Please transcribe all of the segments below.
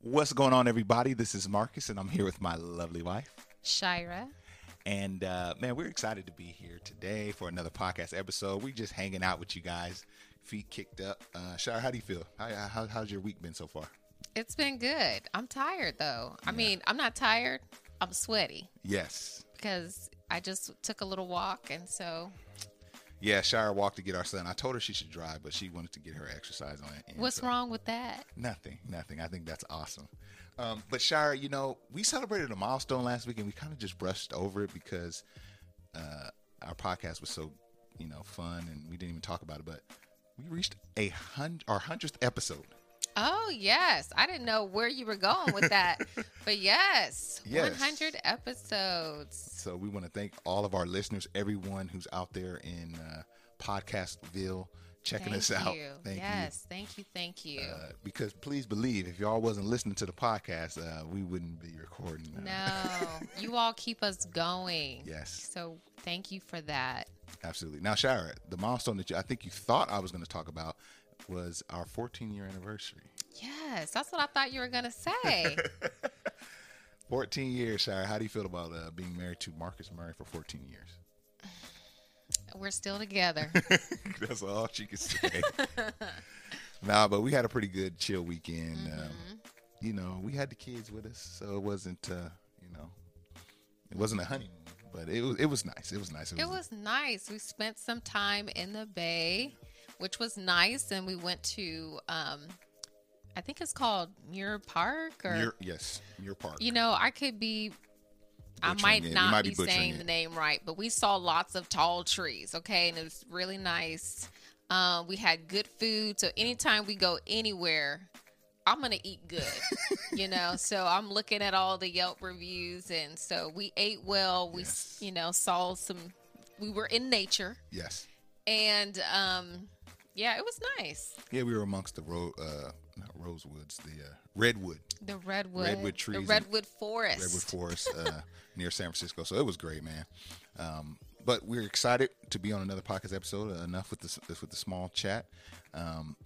What's going on, everybody? This is Marcus, and I'm here with my lovely wife. Shira. And uh, man, we're excited to be here today for another podcast episode. We're just hanging out with you guys, feet kicked up. Uh, Shire, how do you feel? How, how, how's your week been so far? It's been good. I'm tired though. I mean, I'm not tired. I'm sweaty Yes. Because I just took a little walk, and so Yeah, Shire walked to get our son. I told her she should drive, but she wanted to get her exercise on it. What's so- wrong with that? Nothing, nothing. I think that's awesome. Um, but Shire, you know, we celebrated a milestone last week, and we kind of just brushed over it because uh, our podcast was so, you know, fun, and we didn't even talk about it. But we reached a hundred, our hundredth episode. Oh yes, I didn't know where you were going with that, but yes, Yes. 100 episodes. So we want to thank all of our listeners, everyone who's out there in uh, Podcastville checking Thank us out. Thank you. Thank yes, thank you, thank you. you. Uh, because please believe, if y'all wasn't listening to the podcast, uh, we wouldn't be recording. uh, no, you all keep us going. Yes. So thank you for that. Absolutely. Now, Shara, the milestone that you, I think you thought I was going to talk about was our 14 year anniversary. Yes, that's what I thought you were gonna say. 14 years, Shara. How do you feel about uh, being married to Marcus Murray for 14 years? we're still together. That's all she can say. nah, but we had a pretty good chill weekend. Um, you know, we had the kids with us, so it wasn't, uh, you know, it wasn't a honeymoon, but it was it was nice. It was nice. It was nice. We spent some time in the bay, which was nice, and we went to um I think it's called Muir Park or Muir, yes, Muir Park. you know, I could be I might. Not might be, be saying it. the name right, but we saw lots of tall trees, okay, and it was really nice. Um, we had good food, so anytime we go anywhere, I'm gonna eat good, you know. So I'm looking at all the Yelp reviews, and so we ate well. We, Yes. you know, saw some. We were in nature, yes. and um, yeah, it was nice. Yeah, we were amongst the ro- uh, not rosewoods, the uh, redwood, The redwood, Redwood trees the redwood forest. redwood forest uh, near San Francisco. So it was great, man. Um, but we're excited to be on another podcast episode. Uh, enough with this, this with the small chat. Um,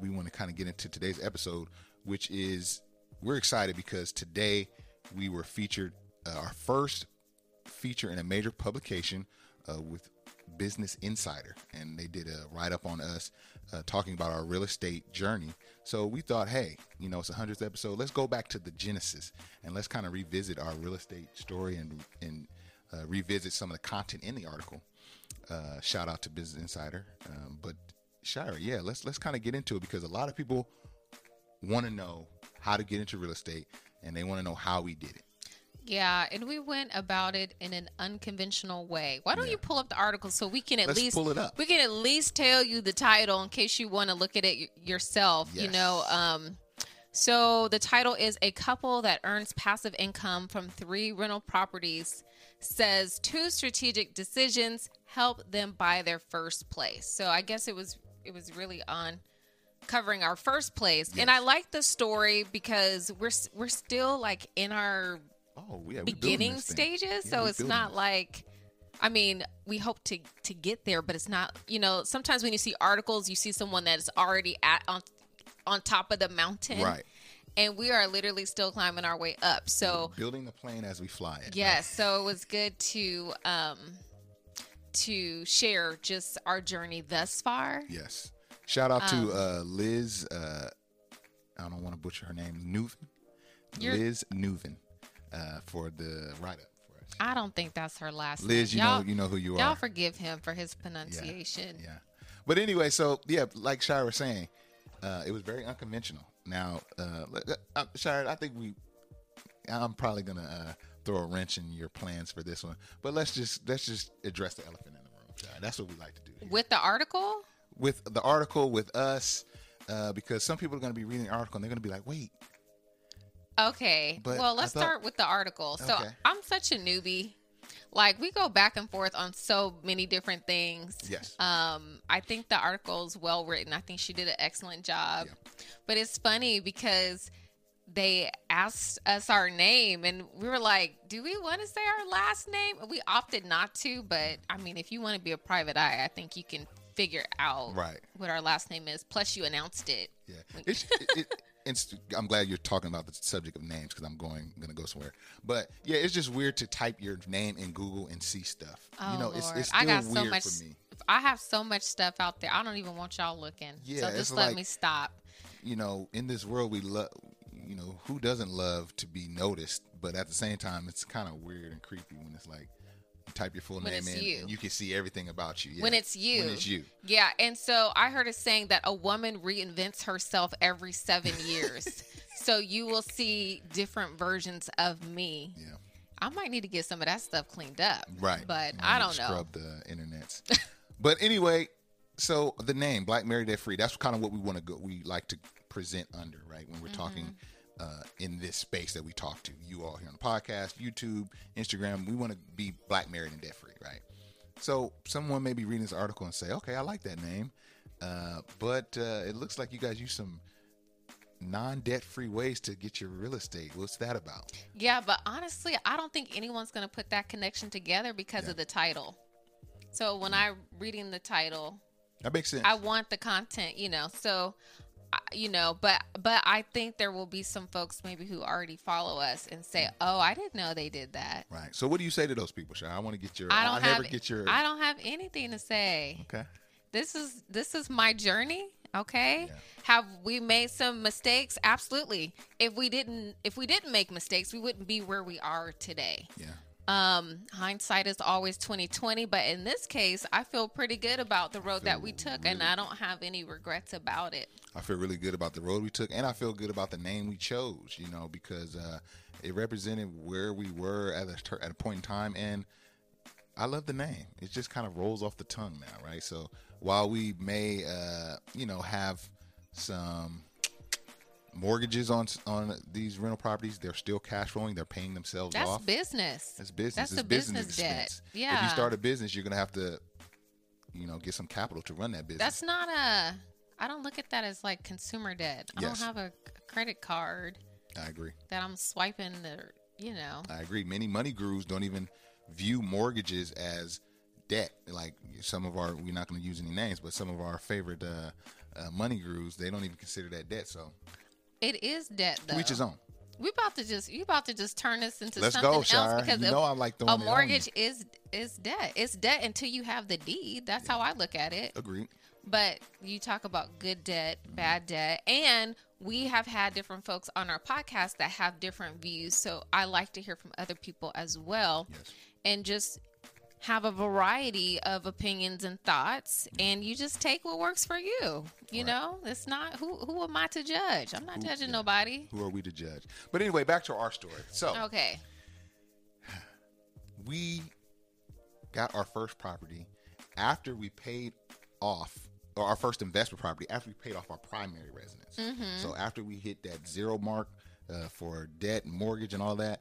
we want to kind of get into today's episode, which is we're excited because today we were featured uh, our first feature in a major publication uh, with Business Insider, and they did a write up on us uh, talking about our real estate journey. So we thought, hey, you know, it's a hundredth episode. Let's go back to the genesis and let's kind of revisit our real estate story and and uh, revisit some of the content in the article. Uh, shout out to Business Insider, um, but Shira, yeah, let's let's kind of get into it because a lot of people want to know how to get into real estate and they want to know how we did it. Yeah, and we went about it in an unconventional way. Why don't Yeah. you pull up the article so we can at Let's least pull it up. We can at least tell you the title in case you want to look at it yourself. You know, um, so the title is "A Couple That Earns Passive Income from Three Rental Properties Says Two Strategic Decisions Help Them Buy Their First Place." So I guess it was it was really on covering our first place, and I like the story because we're we're still like in our Oh, yeah, beginning stages Yeah, so it's not this. like i mean we hope to to get there but it's not you know sometimes when you see articles you see someone that is already at on on top of the mountain right. and we are literally still climbing our way up so building the plane as we fly it. yes so it was good to um to share just our journey thus far Yes. Shout out Um, to uh, Liz. Uh, I don't want to butcher her name. You're- Liz Knueven uh, for the write up for us. i don't think that's her last Liz, you name know y'all, you know who you are. y'all forgive him for his pronunciation Yeah. But anyway, so yeah, like Shire was saying, uh, it was very unconventional. Now, uh, uh, Shire, I think we, I'm probably gonna uh, throw a wrench in your plans for this one. But let's just let's just address the elephant in the room. Shai. That's what we like to do here. With the article, with the article with us, uh, because some people are going to be reading the article and they're going to be like, "Wait, Okay. But well, let's thought- start with the article. So Okay. I'm such a newbie. Like we go back and forth on so many different things. Yes. Um, I think the article is well written. I think she did an excellent job. Yeah. But it's funny because they asked us our name and we were like, "Do we want to say our last name?" We opted not to, but I mean, if you want to be a private eye, I think you can figure out Right. what our last name is. Plus, you announced it. Yeah, it's, it, it, it's, I'm glad you're talking about the subject of names because I'm going gonna go somewhere. But yeah, it's just weird to type your name in Google and see stuff. Oh, you know, it's, Lord. it's still I got weird so much. for me. I have so much stuff out there. I don't even want y'all looking. Yeah, so just let like- me stop. You know, in this world, we love. You know, who doesn't love to be noticed? But at the same time, it's kind of weird and creepy when it's like type your full When name in you. and you can see everything about you. Yeah. When it's you. When it's you. Yeah, and so I heard a saying that a woman reinvents herself every seven years. so you will see different versions of me. Yeah. I might need to get some of that stuff cleaned up. Right. But I don't know. Scrub the internets. but anyway, so the name Black Married Debt Free. That's kind of what we want to go. We like to present under right when we're talking Mm-hmm. Uh, in this space that we talk to you all here on the podcast, YouTube, Instagram. We want to be Black Married and Debt Free, right? So someone may be reading this article and say, "Okay, I like that name," uh, but uh, it looks like you guys use some non-debt free ways to get your real estate. What's that about? Yeah, but honestly, I don't think anyone's going to put that connection together because Yeah. of the title. So when I'm reading the title, That makes sense. I want the content, you know. So, you know, but but I think there will be some folks maybe who already follow us and say, "Oh, I didn't know they did that." right. So what do you say to those people, Shy? I want to get your. I don't never have get your. I don't have anything to say. Okay. This is this is my journey, okay? Yeah. Have we made some mistakes? Absolutely. If we didn't if we didn't make mistakes, we wouldn't be where we are today. Yeah. Um, hindsight is always twenty twenty, but in this case, I feel pretty good about the road that we took, and I don't have any regrets about it. I feel really good about the road we took, and I feel good about the name we chose. You know, because uh, it represented where we were at a at a point in time, and I love the name. It just kind of rolls off the tongue now, right? So while we may, uh, you know, have some mortgages on on these rental properties, they're still cash flowing. They're paying themselves That's off. business. That's business. That's it's the business, debt. expense. If you start a business, you're gonna have to, you know, get some capital to run that business. That's not a. I don't look at that as like consumer debt. I Yes. don't have a credit card I agree. that I'm swiping the. You know. I agree. Many money gurus don't even view mortgages as debt. Like some of our, we're not going to use any names, but some of our favorite uh, uh, money gurus, they don't even consider that debt. So It is debt though. to each his own. We about to just you about to just turn this into Let's something go, else because You a- know I like throwing a mortgage is is debt. It's debt until you have the deed. That's how I look at it. Agreed. But you talk about good debt, bad debt, and we have had different folks on our podcast that have different views. So I like to hear from other people as well, Yes. and just have a variety of opinions and thoughts. And you just take what works for you. You Right. know, it's not who who am I to judge? I'm not Who- judging yeah. nobody. Who are we to judge? But anyway, back to our story. So Okay. we got our first property after we paid off or our first investment property after we paid off our primary residence. Mm-hmm. So after we hit that zero mark uh, for debt and mortgage and all that,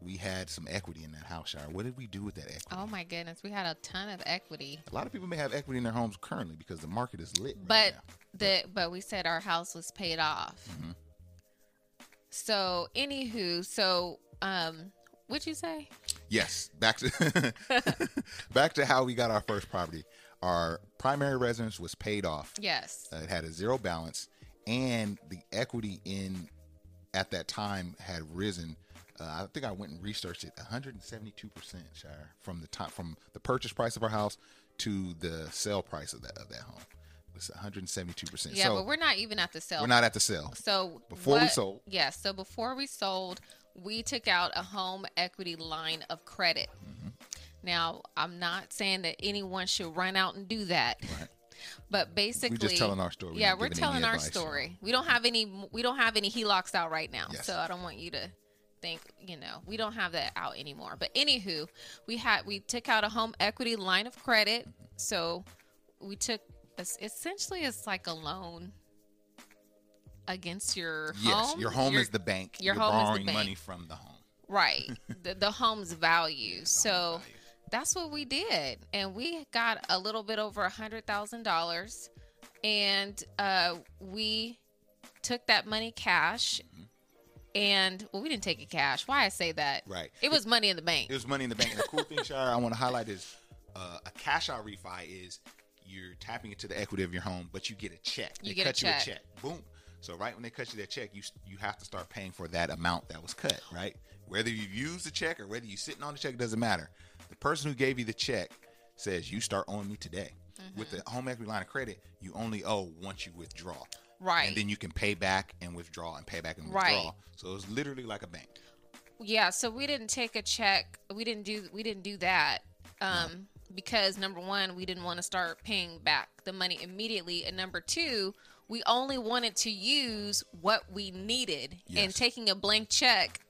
we had some equity in that house. Shire. What did we do with that equity? Oh my goodness, we had a ton of equity. A lot of people may have equity in their homes currently because the market is lit. right But now. the but we said our house was paid off. Mm-hmm. So anywho, so um what'd you say? Yes, back to back to how we got our first property. Our primary residence was paid off. Yes. Uh, it had a zero balance, and the equity in at that time had risen. Uh, I think I went and researched it. 172 percent, Shire, from the time from the purchase price of our house to the sale price of that of that home. It was 172 percent. Yeah, so but we're not even at the sale. we're not at the sale. So Before we sold. Yes. so before we sold, we took out a home equity line of credit. Mm-hmm. Now, I'm not saying that anyone should run out and do that. Right. But basically, we're just telling our story. We're yeah, we're telling our advice. story. We don't have any. We don't have any HELOCs out right now, Yes. so I don't want you to think you know we don't have that out anymore. But anywho, we had we took out a home equity line of credit, so we took essentially it's like a loan against your yes, home. your home is the bank. your You're home is the borrowing bank. money from the home. right the, the home's value. so value. that's what we did, and we got a little bit over a hundred thousand dollars, and uh, we took that money cash. And well, we didn't take it cash. Why I say that? Right. It was money in the bank. It was money in the bank. And the cool thing, Shire, I want to highlight is uh, a cash out refi is you're tapping into the equity of your home, but you get a check. You they get a check. you a check. Boom. So right when they cut you that check, you you have to start paying for that amount that was cut. Right. Whether you use the check or whether you're sitting on the check doesn't matter. The person who gave you the check says you start owing me today. With Mm-hmm. the home equity line of credit, you only owe once you withdraw. Right. And then you can pay back and withdraw and pay back and withdraw. Right. So it's literally like a bank. Yeah, so we didn't take a check. We didn't do we didn't do that. Um because number 1, we didn't want to start paying back the money immediately and number 2, we only wanted to use what we needed. And taking a blank check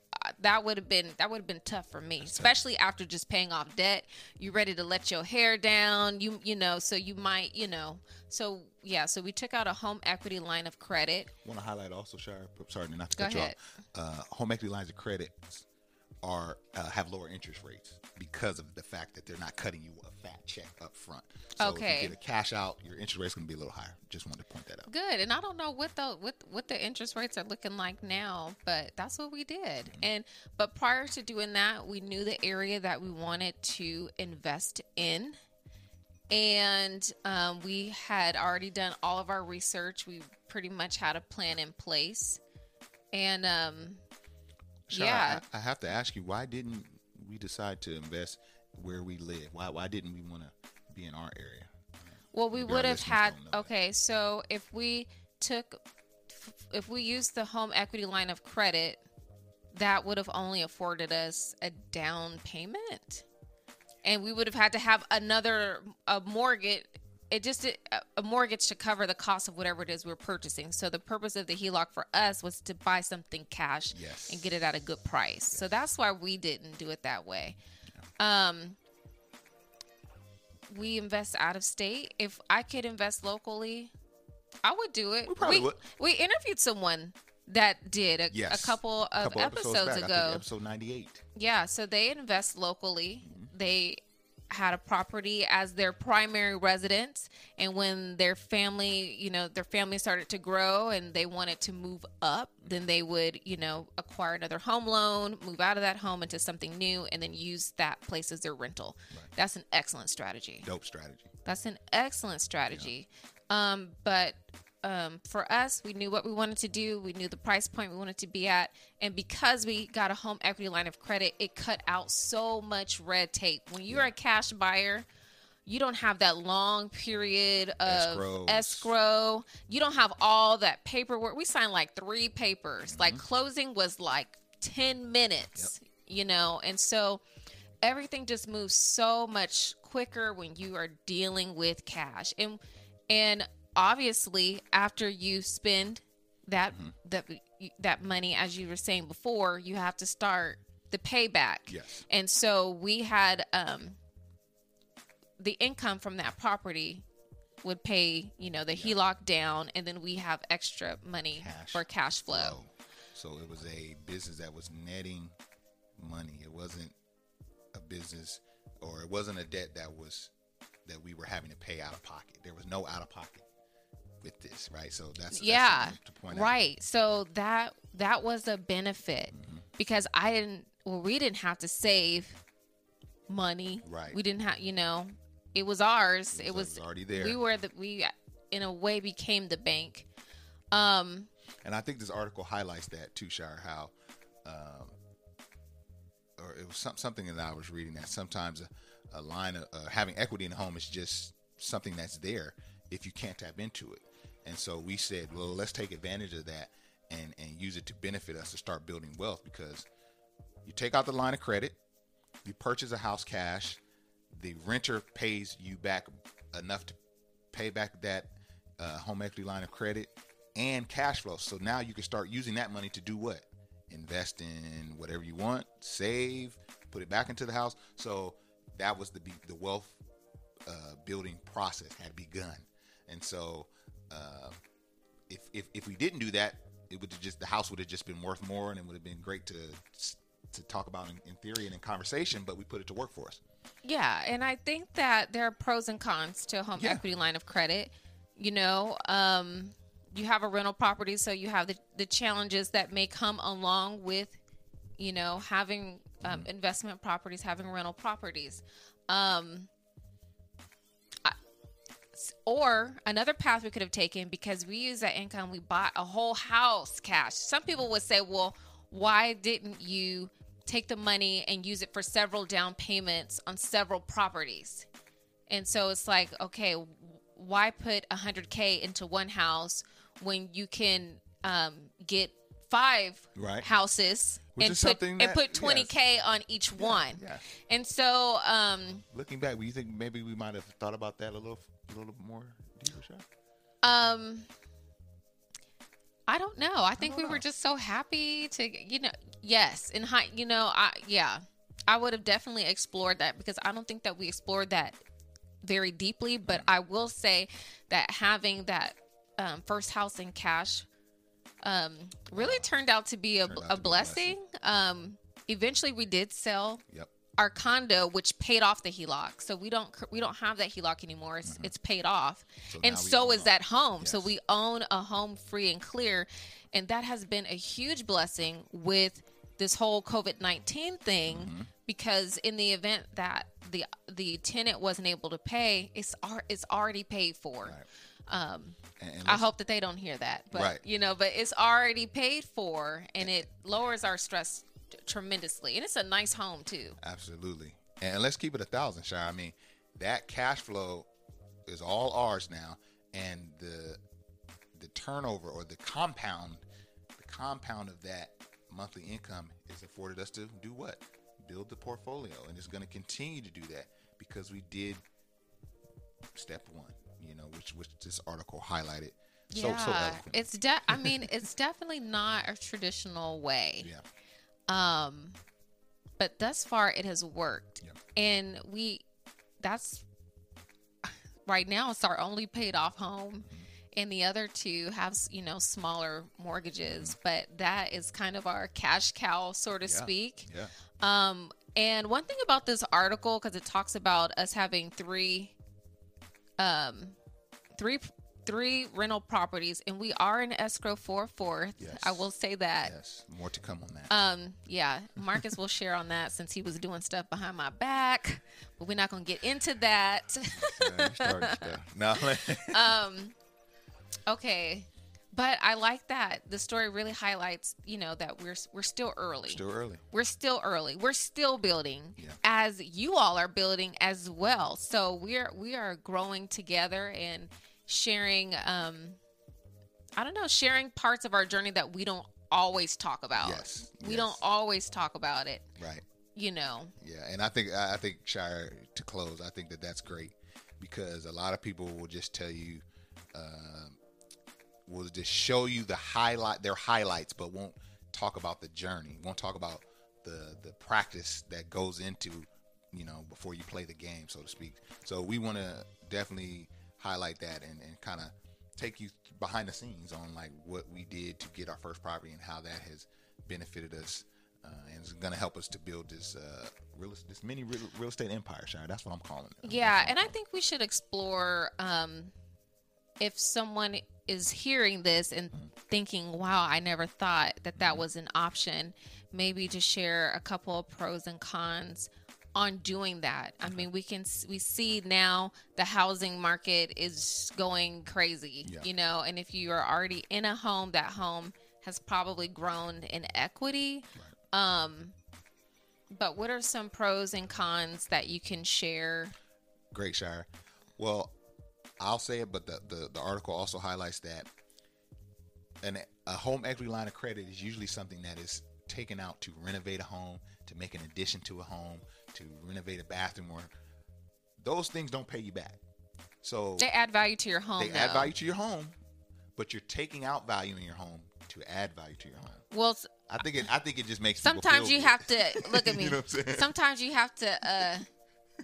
that would have been that would have been tough for me, especially after just paying off debt. You ready to let your hair down, you you know, so you might, you know. So yeah, so we took out a home equity line of credit. want to highlight also, Shire. Sorry, not to Go cut you ahead. off. Uh, home equity lines of credit are uh, have lower interest rates because of the fact that they're not cutting you a fat check up front. So if Okay. you get a cash out, your interest rate's going to be a little higher. Just wanted to point that out. Good, and I don't know what the what what the interest rates are looking like now, but that's what we did. And but prior to doing that, we knew the area that we wanted to invest in, and um, we had already done all of our research. We pretty much had a plan in place, and um, Yeah, I, I have to ask you, why didn't we decide to invest where we live? Why why didn't we want to be in our area? Well, we would have had don't that. okay. So if we took, if we used the home equity line of credit, that would have only afforded us a down payment, and we would have had to have another a mortgage. It just a, a mortgage to cover the cost of whatever it is we're purchasing. So the purpose of the HELOC for us was to buy something cash Yes. and get it at a good price. So that's why we didn't do it that way. Um, we invest out of state. If I could invest locally, I would do it. We probably we, would. we interviewed someone that did a, Yes. a couple of couple episodes, think ago. episode ninety eight. Yeah, so they invest locally. They had a property as their primary residence and when their family, you know, their family started to grow and they wanted to move up, then they would, you know, acquire another home loan, move out of that home into something new and then use that place as their rental. That's an excellent strategy. Dope strategy. That's an excellent strategy. Um, but um, for us, we knew what we wanted to do. We knew the price point we wanted to be at. And because we got a home equity line of credit, it cut out so much red tape. When you're a cash buyer, you don't have that long period of Escrows. escrow. You don't have all that paperwork. We signed like three papers. Like closing was like 10 minutes, you know? And so everything just moves so much quicker when you are dealing with cash. And and obviously after you spend that that that money as you were saying before, you have to start the payback. Yes. And so we had um the income from that property would pay, you know, the HELOC down and then we have extra money Cash for cash flow. flow. So it was a business that was netting money. It wasn't a business or it wasn't a debt that was that we were having to pay out of pocket. There was no out of pocket with this, right? So that's that's yeah to point out. right so that that was a benefit Mm-hmm. because i didn't well we didn't have to save money Right. we didn't have you know it was ours it It was, was already there. we were the we in a way became the bank um And I think this article highlights that too, Shire, how, um, or it was some, something that I was reading that sometimes a, a line of uh, having equity in a home is just something that's there if you can't tap into it. And so we said, well, let's take advantage of that and, and use it to benefit us to start building wealth because you take out the line of credit, you purchase a house cash, the renter pays you back enough to pay back that uh, home equity line of credit and cash flow. So now you can start using that money to do what? invest in whatever you want, save, put it back into the house. So that was the the wealth uh, building process had begun, and so uh, if, if if we didn't do that, it would have just the house would have just been worth more, and it would have been great to to talk about in, in theory and in conversation. But we put it to work for us. Yeah, and I think that there are pros and cons to a home Yeah. equity line of credit. You know, um, you have a rental property, so you have the, the challenges that may come along with, you know, having um, investment properties, having rental properties. Um, or another path we could have taken because we use that income, we bought a whole house cash. Some people would say, well, why didn't you take the money and use it for several down payments on several properties? And so it's like, okay, why put 100K into one house when you can um, get five Right. houses Which and put, something and put 20K on each one? yeah. And so, um, Looking back, do you think maybe we might have thought about that a little a little bit more deeper, Shaq? Um, I don't know. I think don't we were just so happy to, you know, yes, in high, you know, I yeah, I would have definitely explored that because I don't think that we explored that very deeply. But I will say that having that um, first house in cash um, really turned out to be a, a be a blessing. blessing. Um, eventually, we did sell Yep. Our condo, which paid off the HELOC. So we don't we don't have that HELOC anymore. It's, it's paid off, Mm-hmm. So and so is that home. So we own a home free and clear, and that has been a huge blessing with this whole COVID nineteen thing. Mm-hmm. Because in the event that the the tenant wasn't able to pay, it's ar- it's already paid for. Right. Um, I hope that they don't hear that, but Right. you know, but it's already paid for, and it lowers our stress tremendously, and it's a nice home too. Absolutely. And let's keep it a thousand, Shire. I mean, that cash flow is all ours now, and the the turnover or the compound, the compound of that monthly income is afforded us to do what? Build the portfolio, and it's going to continue to do that because we did step one. You know, which which this article highlighted so so it's de- I mean, it's definitely not a traditional way. yeah, Um, but thus far it has worked, and we that's right now it's our only paid off home. Mm-hmm. And the other two have, you know, smaller mortgages, but that is kind of our cash cow, so to Mm-hmm. Yeah. speak. yeah, Um, and one thing about this article, because it talks about us having three, um, three, three rental properties, and we are in escrow for a fourth. Yes. I will say that. yes. More to come on that. Um, yeah, Marcus will share on that since he was doing stuff behind my back, but we're not gonna get into that. Yeah, you started stuff. No, um, okay. But I like that the story really highlights, you know, that we're we're still early. still early. we're still early we're still building Yeah. as you all are building as well so we're we are growing together and sharing um i don't know sharing parts of our journey that we don't always talk about Yes, we yes. don't always talk about it Right. you know Yeah, and I think I think Shire to close. I think that that's great because a lot of people will just tell you, um, will just show you the highlight their highlights, but won't talk about the journey. Won't talk about the the practice that goes into you know before you play the game, so to speak. So we want to definitely highlight that and, and kind of take you behind the scenes on like what we did to get our first property and how that has benefited us uh, and it's going to help us to build this uh, real this mini real, real estate empire, Shire. That's what I'm calling it. yeah and i think we should explore um if someone is hearing this and thinking wow i never thought that that was an option maybe to share a couple of pros and cons on doing that. I mean we can we see now the housing market is going crazy Yeah. you know and if you are already in a home that home has probably grown in equity. Um but what are some pros and cons that you can share? Great, Shire. Well, I'll say it, but the, the, the article also highlights that an, a home equity line of credit is usually something that is taken out to renovate a home, to make an addition to a home, to renovate a bathroom, or those things don't pay you back. So They add value to your home. they add value to your home, but you're taking out value in your home to add value to your home. Well, I think it. I think it just makes. Sometimes you good. have to look at me. You know what I'm saying? Sometimes you have to uh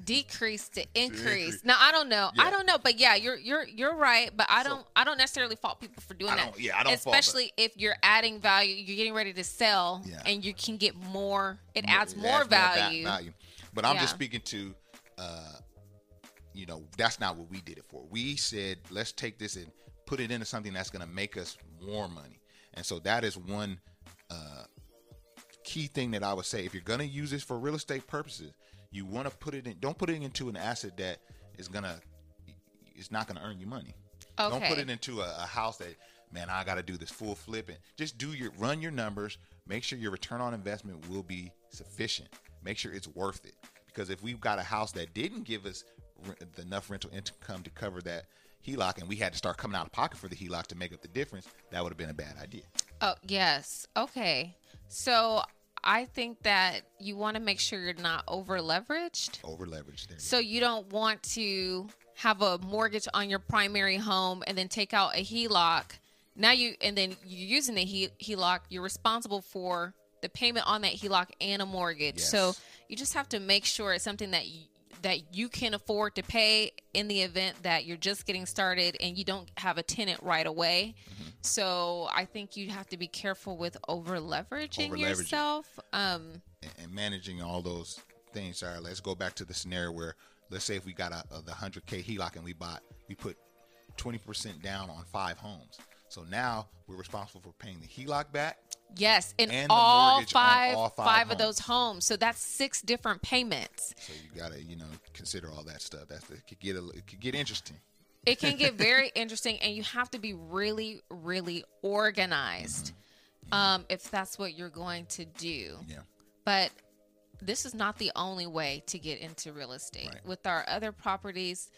decrease to increase. increase. Now I don't know. I don't know, but yeah, you're you're you're right. But I don't I don't necessarily fault people for doing that. yeah, I don't fault, Especially if you're adding value, you're getting ready to sell, Yeah. and you can get more. It More- adds it more adds va- value. value. But I'm just speaking to, uh, you know, that's not what we did it for. We said let's take this and put it into something that's going to make us more money. And so that is one uh, key thing that I would say. If you're going to use this for real estate purposes, you want to put it in. Don't put it into an asset that is gonna. It's not going to earn you money. Okay. Don't put it into a, a house that man I got to do this full flip and just do your run your numbers. Make sure your return on investment will be sufficient. Make sure it's worth it. Because if we've got a house that didn't give us re- enough rental income to cover that HELOC, and we had to start coming out of pocket for the HELOC to make up the difference, that would have been a bad idea. Oh, yes. Okay. So I think that you want to make sure you're not over leveraged. Over leveraged. You So you don't want to have a mortgage on your primary home and then take out a HELOC. Now you and then you're using the he- HELOC. You're responsible for the payment on that HELOC and a mortgage. So you just have to make sure it's something that you, that you can afford to pay in the event that you're just getting started and you don't have a tenant right away. Mm-hmm. So I think you have to be careful with over leveraging yourself. Um, and, and managing all those things. Sorry, let's go back to the scenario where let's say if we got a, a the hundred k HELOC and we bought we put twenty percent down on five homes. So now we're responsible for paying the HELOC back. Yes, in And all five, all five, five of those homes. So that's six different payments. So you gotta you know consider all that stuff. That's it could get a, it could get interesting. It can get very interesting, and you have to be really, really organized um, if that's what you're going to do. Yeah. But this is not the only way to get into real estate. Right. With our other properties,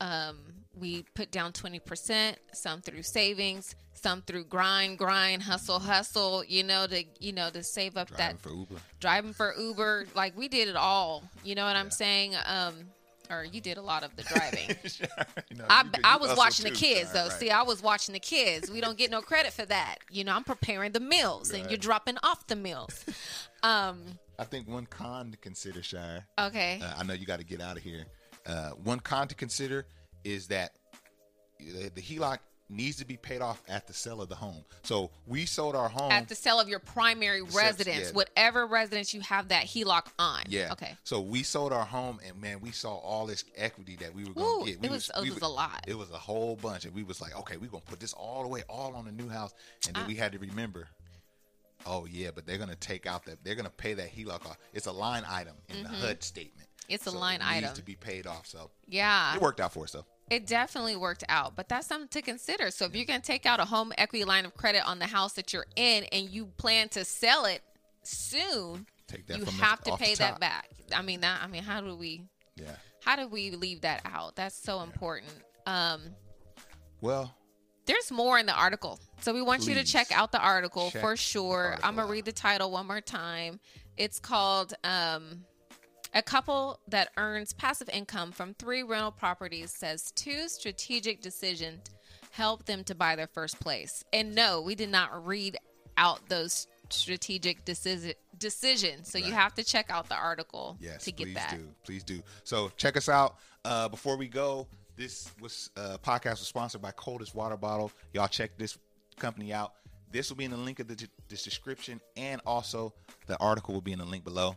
um, we put down 20%, some through savings, some through grind, grind, hustle, hustle, you know, to, you know, to save up Driving that for Uber. driving for Uber. Like we did it all. You know what I'm saying? Um, or you did a lot of the driving. You know, I, could- I was watching the kids though. right. See, I was watching the kids. We don't get no credit for that. You know, I'm preparing the meals and you're dropping off the meals. Um, I think one con to consider, Shire. okay. Uh, I know you got to get out of here. Uh, one con to consider is that the, the HELOC needs to be paid off at the sale of the home. So we sold our home. At the sale of your primary residence, yeah. whatever residence you have that HELOC on. yeah. Okay. So we sold our home, and man, we saw all this equity that we were going to get. We it was- it we was a lot. It was a whole bunch, and we was like, okay, we're gonna put this all the way, all on the new house, and then I- we had to remember. Oh yeah, but they're gonna take out that. They're gonna pay that HELOC off. It's a line item in the mm-hmm. HUD statement. It's a So line it needs item. to be paid off. So Yeah. it worked out for us though. It definitely worked out, but that's something to consider. So if you're going to take out a home equity line of credit on the house that you're in and you plan to sell it soon, Take that you the- have to pay that back. I mean that I mean how do we Yeah. how do we leave that out? That's so important. Um Well, there's more in the article. So we want you to check out the article for the sure. article I'm going out. to read the title one more time. It's called um, A Couple That Earns Passive Income from Three Rental Properties Says Two Strategic Decisions helped Them to Buy Their First Place. And no, we did not read out those strategic decision decisions. So you have to check out the article Yes, to get please that. Please do. Please do. So check us out. Uh, before we go, this was uh, podcast was sponsored by Coldest Water Bottle. Y'all check this company out. This will be in the link of the this description, and also the article will be in the link below.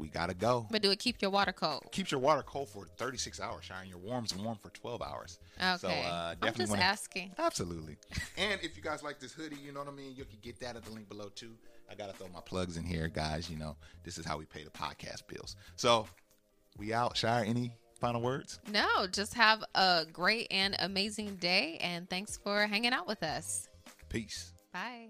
We gotta go. But do it keep your water cold. Keeps your water cold for 36 hours, Sharon. Your warm's warm for 12 hours. Okay. So uh, I'm just wanna- asking. Absolutely. and if you guys like this hoodie, you know what I mean, you can get that at the link below too. I gotta throw my plugs in here, guys. You know, this is how we pay the podcast bills. So we out. Shire, any final words? No, just have a great and amazing day. And thanks for hanging out with us. Peace. Bye.